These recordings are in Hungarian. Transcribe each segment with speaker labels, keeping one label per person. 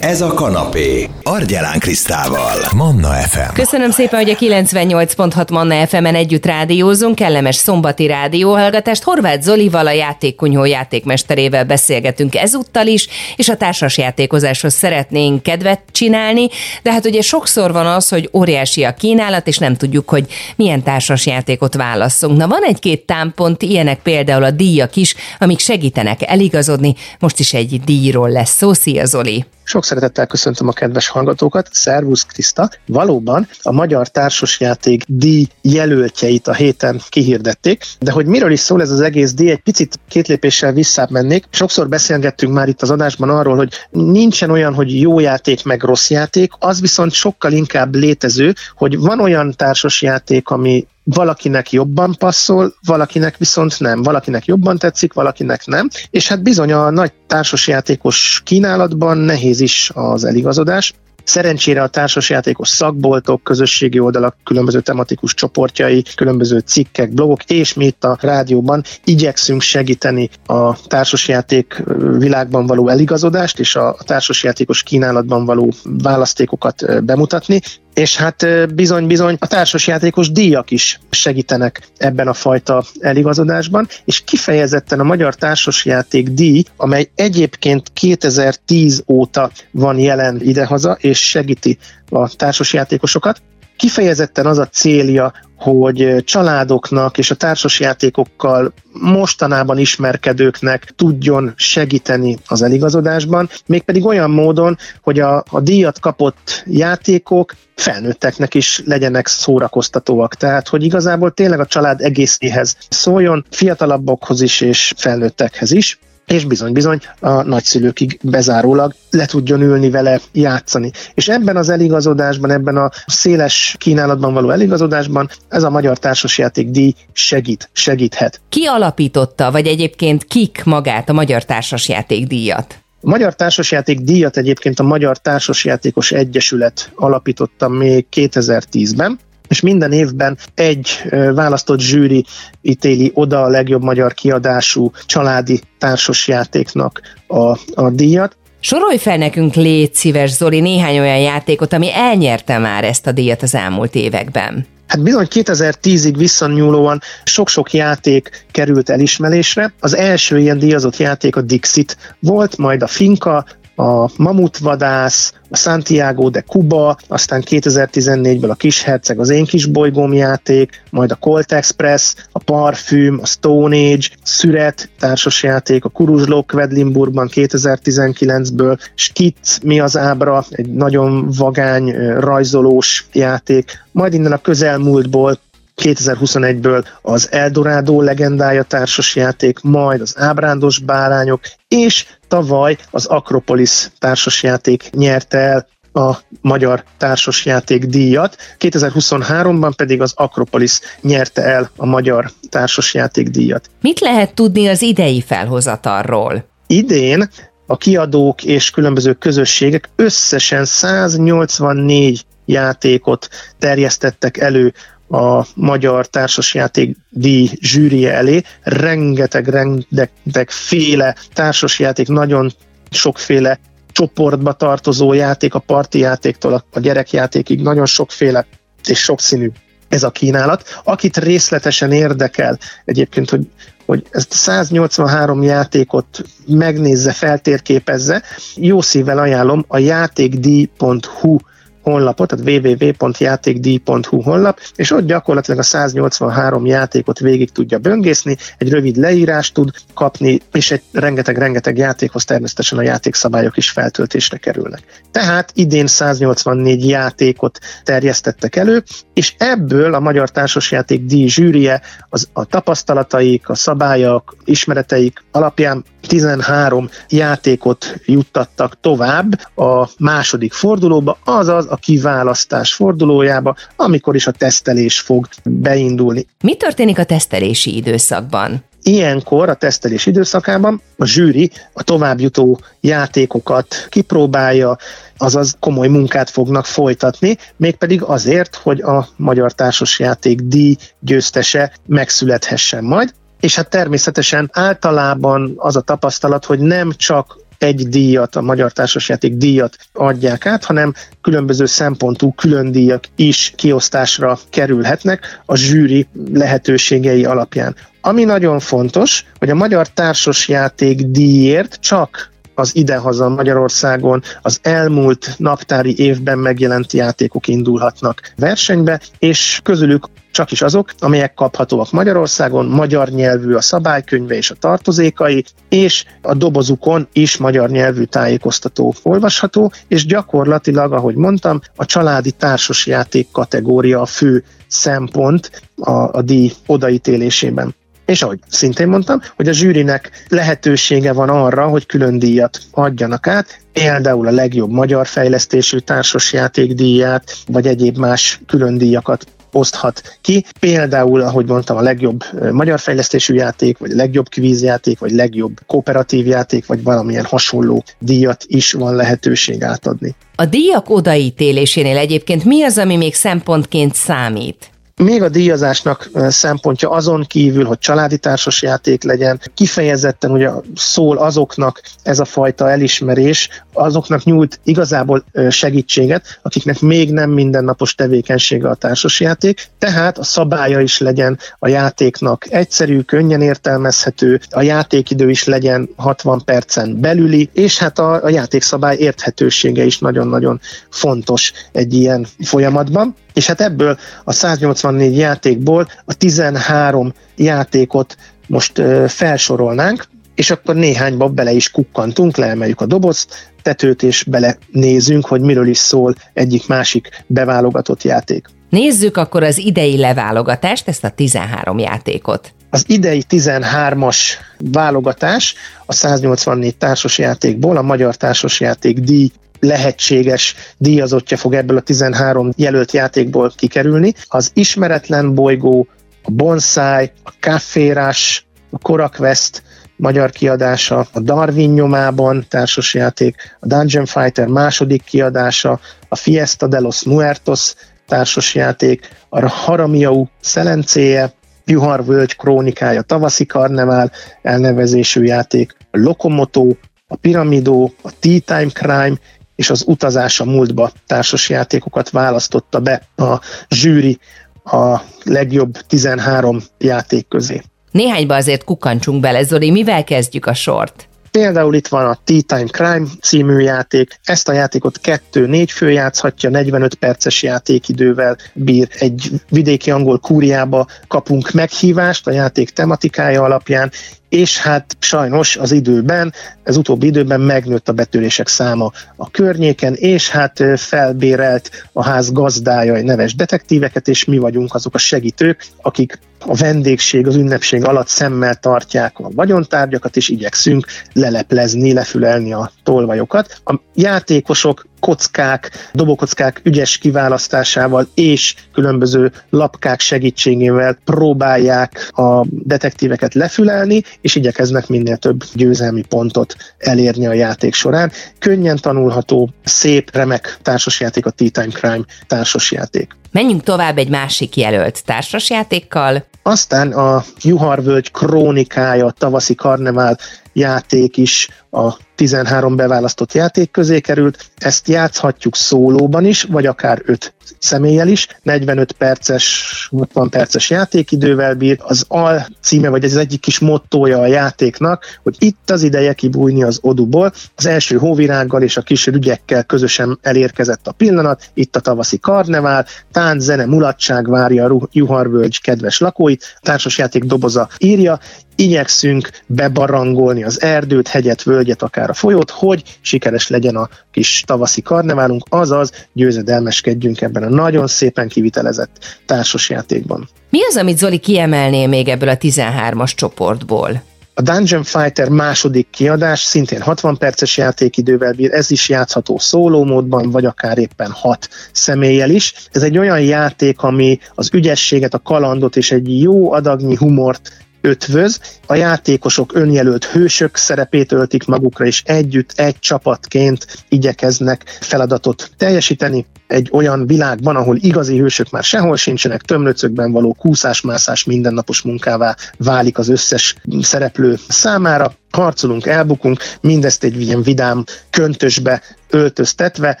Speaker 1: Ez a kanapé. Argyelán Krisztával. Manna FM.
Speaker 2: Köszönöm szépen, hogy a 98.6 Manna FM-en együtt rádiózunk. Kellemes szombati rádióhallgatást. Horváth Zolival, a játékkunyhó játékmesterével beszélgetünk ezúttal is, és a társas játékozáshoz szeretnénk kedvet csinálni, de hát ugye sokszor van az, hogy óriási a kínálat, és nem tudjuk, hogy milyen társas játékot válasszunk. Na van egy-két támpont, ilyenek például a díjak is, amik segítenek eligazodni. Most is egy díjról lesz szó. Szia Zoli!
Speaker 3: Sok szeretettel köszöntöm a kedves hallgatókat. Szervusz Kriszta! Valóban a Magyar Társasjáték díj jelöltjeit a héten kihirdették, de hogy miről is szól ez az egész díj, egy picit két lépéssel visszább mennék. Sokszor beszélgettünk már itt az adásban arról, hogy nincsen olyan, hogy jó játék meg rossz játék, az viszont sokkal inkább létező, hogy van olyan társasjáték, ami valakinek jobban passzol, valakinek viszont nem. Valakinek jobban tetszik, valakinek nem. És hát bizony a nagy társasjátékos kínálatban nehéz is az eligazodás. Szerencsére a társasjátékos szakboltok, közösségi oldalak, különböző tematikus csoportjai, különböző cikkek, blogok, és mi itt a rádióban igyekszünk segíteni a társasjáték világban való eligazodást és a társasjátékos kínálatban való választékokat bemutatni és hát bizony-bizony a társasjátékos díjak is segítenek ebben a fajta eligazodásban, és kifejezetten a Magyar Társasjáték díj, amely egyébként 2010 óta van jelen idehaza, és segíti a társasjátékosokat, kifejezetten az a célja, hogy családoknak és a társasjátékokkal mostanában ismerkedőknek tudjon segíteni az eligazodásban, mégpedig olyan módon, hogy a, a díjat kapott játékok felnőtteknek is legyenek szórakoztatóak. Tehát, hogy igazából tényleg a család egészéhez szóljon, fiatalabbokhoz is és felnőttekhez is és bizony-bizony a nagyszülőkig bezárólag le tudjon ülni vele játszani. És ebben az eligazodásban, ebben a széles kínálatban való eligazodásban ez a Magyar Társasjáték díj segít, segíthet.
Speaker 2: Ki alapította, vagy egyébként kik magát a Magyar Társasjáték díjat?
Speaker 3: A Magyar Társasjáték díjat egyébként a Magyar Társasjátékos Egyesület alapította még 2010-ben, és minden évben egy választott zsűri ítéli oda a legjobb magyar kiadású családi társasjátéknak a, a díjat.
Speaker 2: Sorolj fel nekünk, légy szíves, Zoli, néhány olyan játékot, ami elnyerte már ezt a díjat az elmúlt években.
Speaker 3: Hát bizony 2010-ig visszanyúlóan sok-sok játék került elismerésre. Az első ilyen díjazott játék a Dixit volt, majd a Finka, a Mamutvadász, a Santiago de Cuba, aztán 2014-ből a Kisherceg, az Én kis bolygóm játék, majd a Colt Express, a Parfüm, a Stone Age, Szüret társasjáték, a Kuruzsló Kvedlinburgban 2019-ből, Skit, Mi az ábra, egy nagyon vagány rajzolós játék, majd innen a közelmúltból 2021-ből az Eldorado legendája társasjáték, majd az Ábrándos bálányok, és tavaly az Akropolis társasjáték nyerte el a Magyar Társasjáték díjat, 2023-ban pedig az Akropolis nyerte el a Magyar Társasjáték díjat.
Speaker 2: Mit lehet tudni az idei felhozatarról?
Speaker 3: Idén a kiadók és különböző közösségek összesen 184 játékot terjesztettek elő a Magyar Társasjáték díj zsűrie elé. Rengeteg, rengeteg féle társasjáték, nagyon sokféle csoportba tartozó játék, a parti játéktól a gyerekjátékig nagyon sokféle és sokszínű ez a kínálat. Akit részletesen érdekel egyébként, hogy hogy ezt a 183 játékot megnézze, feltérképezze, jó szívvel ajánlom a játékdíj.hu honlapot, tehát www.játékdíj.hu honlap, és ott gyakorlatilag a 183 játékot végig tudja böngészni, egy rövid leírást tud kapni, és egy rengeteg-rengeteg játékhoz természetesen a játékszabályok is feltöltésre kerülnek. Tehát idén 184 játékot terjesztettek elő, és ebből a Magyar Társasjáték díj zsűrie az a tapasztalataik, a szabályok, ismereteik alapján 13 játékot juttattak tovább a második fordulóba, azaz a kiválasztás fordulójába, amikor is a tesztelés fog beindulni.
Speaker 2: Mi történik a tesztelési időszakban?
Speaker 3: Ilyenkor a tesztelés időszakában a zsűri a továbbjutó játékokat kipróbálja, azaz komoly munkát fognak folytatni, mégpedig azért, hogy a Magyar Társasjáték díj győztese megszülethessen majd. És hát természetesen általában az a tapasztalat, hogy nem csak egy díjat, a Magyar Társasjáték díjat adják át, hanem különböző szempontú külön díjak is kiosztásra kerülhetnek a zsűri lehetőségei alapján. Ami nagyon fontos, hogy a Magyar Társasjáték díjért csak az idehaza Magyarországon az elmúlt naptári évben megjelent játékok indulhatnak versenybe, és közülük csak is azok, amelyek kaphatóak Magyarországon, magyar nyelvű a szabálykönyve és a tartozékai, és a dobozukon is magyar nyelvű tájékoztató olvasható, és gyakorlatilag, ahogy mondtam, a családi társasjáték kategória a fő szempont a, a díj odaítélésében. És ahogy szintén mondtam, hogy a zsűrinek lehetősége van arra, hogy külön díjat adjanak át, például a legjobb magyar fejlesztésű társasjátékdíját, vagy egyéb más külön díjakat oszthat ki. Például, ahogy mondtam, a legjobb magyar fejlesztésű játék, vagy a legjobb kvízjáték, vagy legjobb kooperatív játék, vagy valamilyen hasonló díjat is van lehetőség átadni.
Speaker 2: A díjak odaítélésénél egyébként mi az, ami még szempontként számít?
Speaker 3: Még a díjazásnak szempontja azon kívül, hogy családi társas játék legyen, kifejezetten ugye szól azoknak ez a fajta elismerés, azoknak nyújt igazából segítséget, akiknek még nem mindennapos tevékenysége a társasjáték, tehát a szabálya is legyen a játéknak egyszerű, könnyen értelmezhető, a játékidő is legyen 60 percen belüli, és hát a, a játékszabály érthetősége is nagyon-nagyon fontos egy ilyen folyamatban és hát ebből a 184 játékból a 13 játékot most felsorolnánk, és akkor néhányba bele is kukkantunk, leemeljük a dobozt, tetőt, és bele nézünk, hogy miről is szól egyik-másik beválogatott játék.
Speaker 2: Nézzük akkor az idei leválogatást, ezt a 13 játékot.
Speaker 3: Az idei 13-as válogatás a 184 társasjátékból a Magyar Társasjáték díj lehetséges díjazottja fog ebből a 13 jelölt játékból kikerülni. Az ismeretlen bolygó, a bonsai, a Caférás, a Korakvest magyar kiadása, a Darwin nyomában társasjáték, a Dungeon Fighter második kiadása, a Fiesta de los Muertos társasjáték, a Haramiau szelencéje, Juhar Völgy krónikája, Tavaszi Karnevál elnevezésű játék, a Lokomotó, a Piramidó, a Tea Time Crime és az utazás a múltba társasjátékokat választotta be a zsűri a legjobb 13 játék közé.
Speaker 2: Néhányba azért kukkancsunk bele, Zoli, mivel kezdjük a sort?
Speaker 3: Például itt van a Tea Time Crime című játék. Ezt a játékot kettő-négy fő játszhatja, 45 perces játékidővel bír. Egy vidéki angol kúriába kapunk meghívást a játék tematikája alapján, és hát sajnos az időben, az utóbbi időben megnőtt a betörések száma a környéken, és hát felbérelt a ház gazdája neves detektíveket, és mi vagyunk azok a segítők, akik a vendégség, az ünnepség alatt szemmel tartják a vagyontárgyakat, és igyekszünk leleplezni, lefülelni a tolvajokat. A játékosok kockák, dobókockák ügyes kiválasztásával és különböző lapkák segítségével próbálják a detektíveket lefülelni, és igyekeznek minél több győzelmi pontot elérni a játék során. Könnyen tanulható, szép, remek társasjáték a Tea Time Crime társasjáték.
Speaker 2: Menjünk tovább egy másik jelölt társasjátékkal.
Speaker 3: Aztán a Juharvölgy krónikája, tavaszi karnevál játék is a 13 beválasztott játék közé került. Ezt játszhatjuk szólóban is, vagy akár 5 személlyel is. 45 perces, 60 perces játékidővel bír. Az al címe, vagy ez egyik kis mottója a játéknak, hogy itt az ideje kibújni az oduból. Az első hóvirággal és a kis rügyekkel közösen elérkezett a pillanat. Itt a tavaszi karnevál, tánc, zene, mulatság várja a Juharvölgy kedves lakóit. A társasjáték doboza írja, igyekszünk bebarangolni az erdőt, hegyet, völgyet, akár a folyót, hogy sikeres legyen a kis tavaszi karneválunk, azaz győzedelmeskedjünk ebben a nagyon szépen kivitelezett társasjátékban.
Speaker 2: Mi az, amit Zoli kiemelné még ebből a 13-as csoportból?
Speaker 3: A Dungeon Fighter második kiadás szintén 60 perces játékidővel bír, ez is játszható szóló módban, vagy akár éppen 6 személlyel is. Ez egy olyan játék, ami az ügyességet, a kalandot és egy jó adagnyi humort ötvöz, a játékosok önjelölt hősök szerepét töltik magukra, és együtt, egy csapatként igyekeznek feladatot teljesíteni. Egy olyan világban, ahol igazi hősök már sehol sincsenek, tömlöcökben való kúszás-mászás mindennapos munkává válik az összes szereplő számára. Harcolunk, elbukunk, mindezt egy ilyen vidám köntösbe öltöztetve,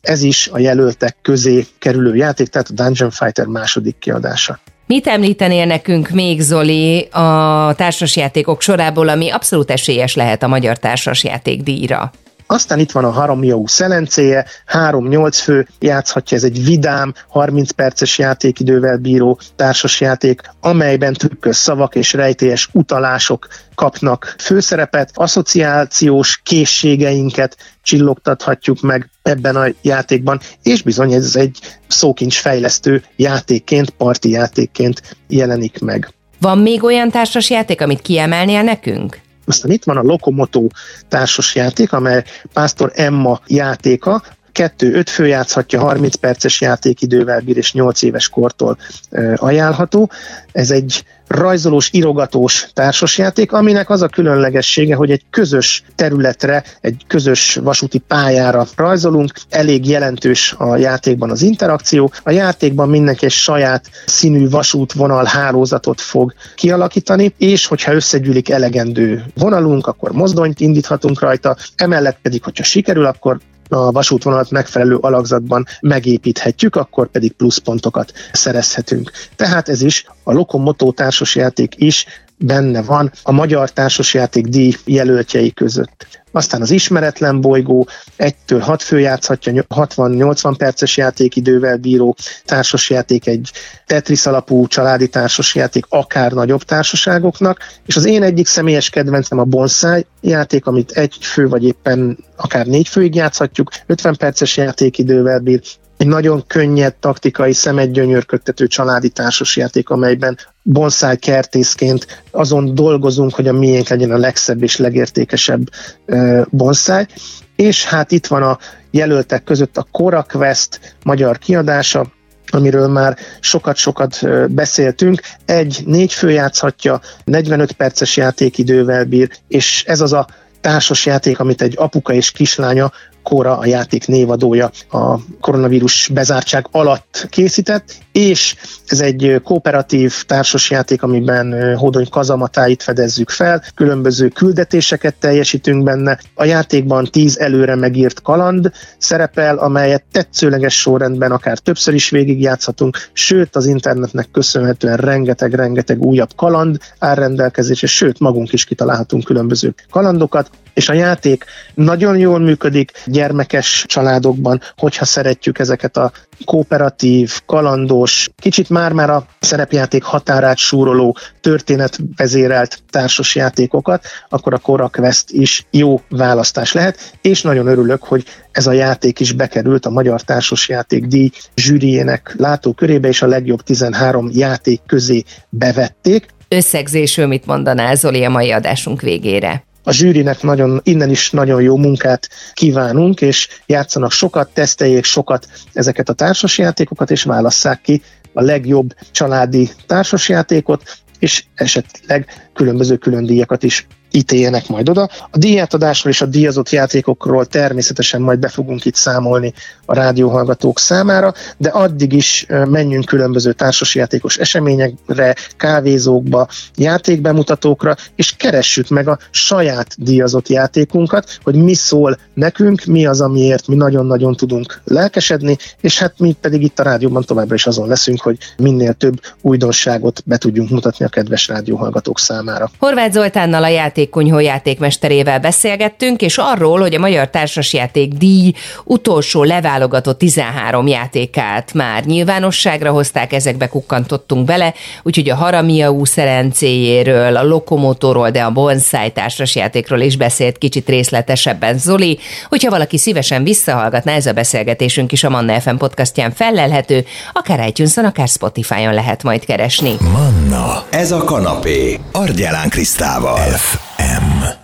Speaker 3: ez is a jelöltek közé kerülő játék, tehát a Dungeon Fighter második kiadása.
Speaker 2: Mit említenél nekünk még, Zoli, a társasjátékok sorából, ami abszolút esélyes lehet a Magyar Társasjáték díjra?
Speaker 3: Aztán itt van a Haramiau szelencéje, 3-8 fő játszhatja, ez egy vidám, 30 perces játékidővel bíró társasjáték, amelyben trükkös szavak és rejtélyes utalások kapnak főszerepet, asszociációs készségeinket csillogtathatjuk meg ebben a játékban, és bizony ez egy szókincsfejlesztő játékként, parti játékként jelenik meg.
Speaker 2: Van még olyan társas játék, amit kiemelnél nekünk?
Speaker 3: Aztán itt van a Lokomotó társas játék, amely Pásztor Emma játéka, kettő, öt fő játszhatja, 30 perces játékidővel bír, és 8 éves kortól ajánlható. Ez egy rajzolós, írogatós társasjáték, aminek az a különlegessége, hogy egy közös területre, egy közös vasúti pályára rajzolunk, elég jelentős a játékban az interakció. A játékban mindenki egy saját színű vasútvonal hálózatot fog kialakítani, és hogyha összegyűlik elegendő vonalunk, akkor mozdonyt indíthatunk rajta, emellett pedig, hogyha sikerül, akkor a vasútvonalat megfelelő alakzatban megépíthetjük, akkor pedig pluszpontokat szerezhetünk. Tehát ez is a Lokomoto társasjáték is benne van a Magyar Társasjáték díj jelöltjei között. Aztán az ismeretlen bolygó 1-től 6 fő játszhatja, 60-80 perces játékidővel bíró társasjáték, egy Tetris alapú családi társasjáték, akár nagyobb társaságoknak, és az én egyik személyes kedvencem a Bonsai játék, amit egy fő vagy éppen akár négy főig játszhatjuk, 50 perces játékidővel bír, egy nagyon könnyed, taktikai, szemedgyönyörködtető családi társasjáték, amelyben bonsai kertészként azon dolgozunk, hogy a miénk legyen a legszebb és legértékesebb bonsai. És hát itt van a jelöltek között a Cora Quest magyar kiadása, amiről már sokat-sokat beszéltünk. Egy négy fő játszhatja, 45 perces játékidővel bír, és ez az a társas játék, amit egy apuka és kislánya Kóra a játék névadója a koronavírus bezártság alatt készített, és ez egy kooperatív társasjáték, amiben Hódony kazamatáit fedezzük fel, különböző küldetéseket teljesítünk benne. A játékban tíz előre megírt kaland szerepel, amelyet tetszőleges sorrendben akár többször is végigjátszhatunk, sőt az internetnek köszönhetően rengeteg-rengeteg újabb kaland áll rendelkezésre, sőt magunk is kitalálhatunk különböző kalandokat, és a játék nagyon jól működik gyermekes családokban, hogyha szeretjük ezeket a kooperatív, kalandos, kicsit már-már a szerepjáték határát súroló, történetvezérelt társas játékokat, akkor a Cora Quest is jó választás lehet, és nagyon örülök, hogy ez a játék is bekerült a Magyar Társasjáték díj zsűriének látókörébe, és a legjobb 13 játék közé bevették.
Speaker 2: Összegzésül mit mondanál Zoli a mai adásunk végére?
Speaker 3: A zsűrinek nagyon, innen is nagyon jó munkát kívánunk, és játszanak sokat, teszteljék sokat ezeket a társasjátékokat, és válasszák ki a legjobb családi társasjátékot, és esetleg különböző külön díjakat is ítéljenek majd oda. A díjátadásról és a díjazott játékokról természetesen majd be fogunk itt számolni a rádióhallgatók számára, de addig is menjünk különböző társasjátékos eseményekre, kávézókba, játékbemutatókra, és keressük meg a saját díjazott játékunkat, hogy mi szól nekünk, mi az, amiért mi nagyon-nagyon tudunk lelkesedni, és hát mi pedig itt a rádióban továbbra is azon leszünk, hogy minél több újdonságot be tudjunk mutatni a kedves rádióhallgatók számára.
Speaker 2: Horváth Zoltánnal a játék játékkonyhó játékmesterével beszélgettünk, és arról, hogy a Magyar Társasjáték díj utolsó leválogatott 13 játékát már nyilvánosságra hozták, ezekbe kukkantottunk bele, úgyhogy a Haramiau szerencéjéről, a Lokomotorról, de a Bonsai társasjátékról is beszélt kicsit részletesebben Zoli. Hogyha valaki szívesen visszahallgatná, ez a beszélgetésünk is a Manna FM podcastján felelhető, akár itunes akár Spotify-on lehet majd keresni.
Speaker 1: Manna, ez a kanapé, Argyelán Krisztával. F. FM.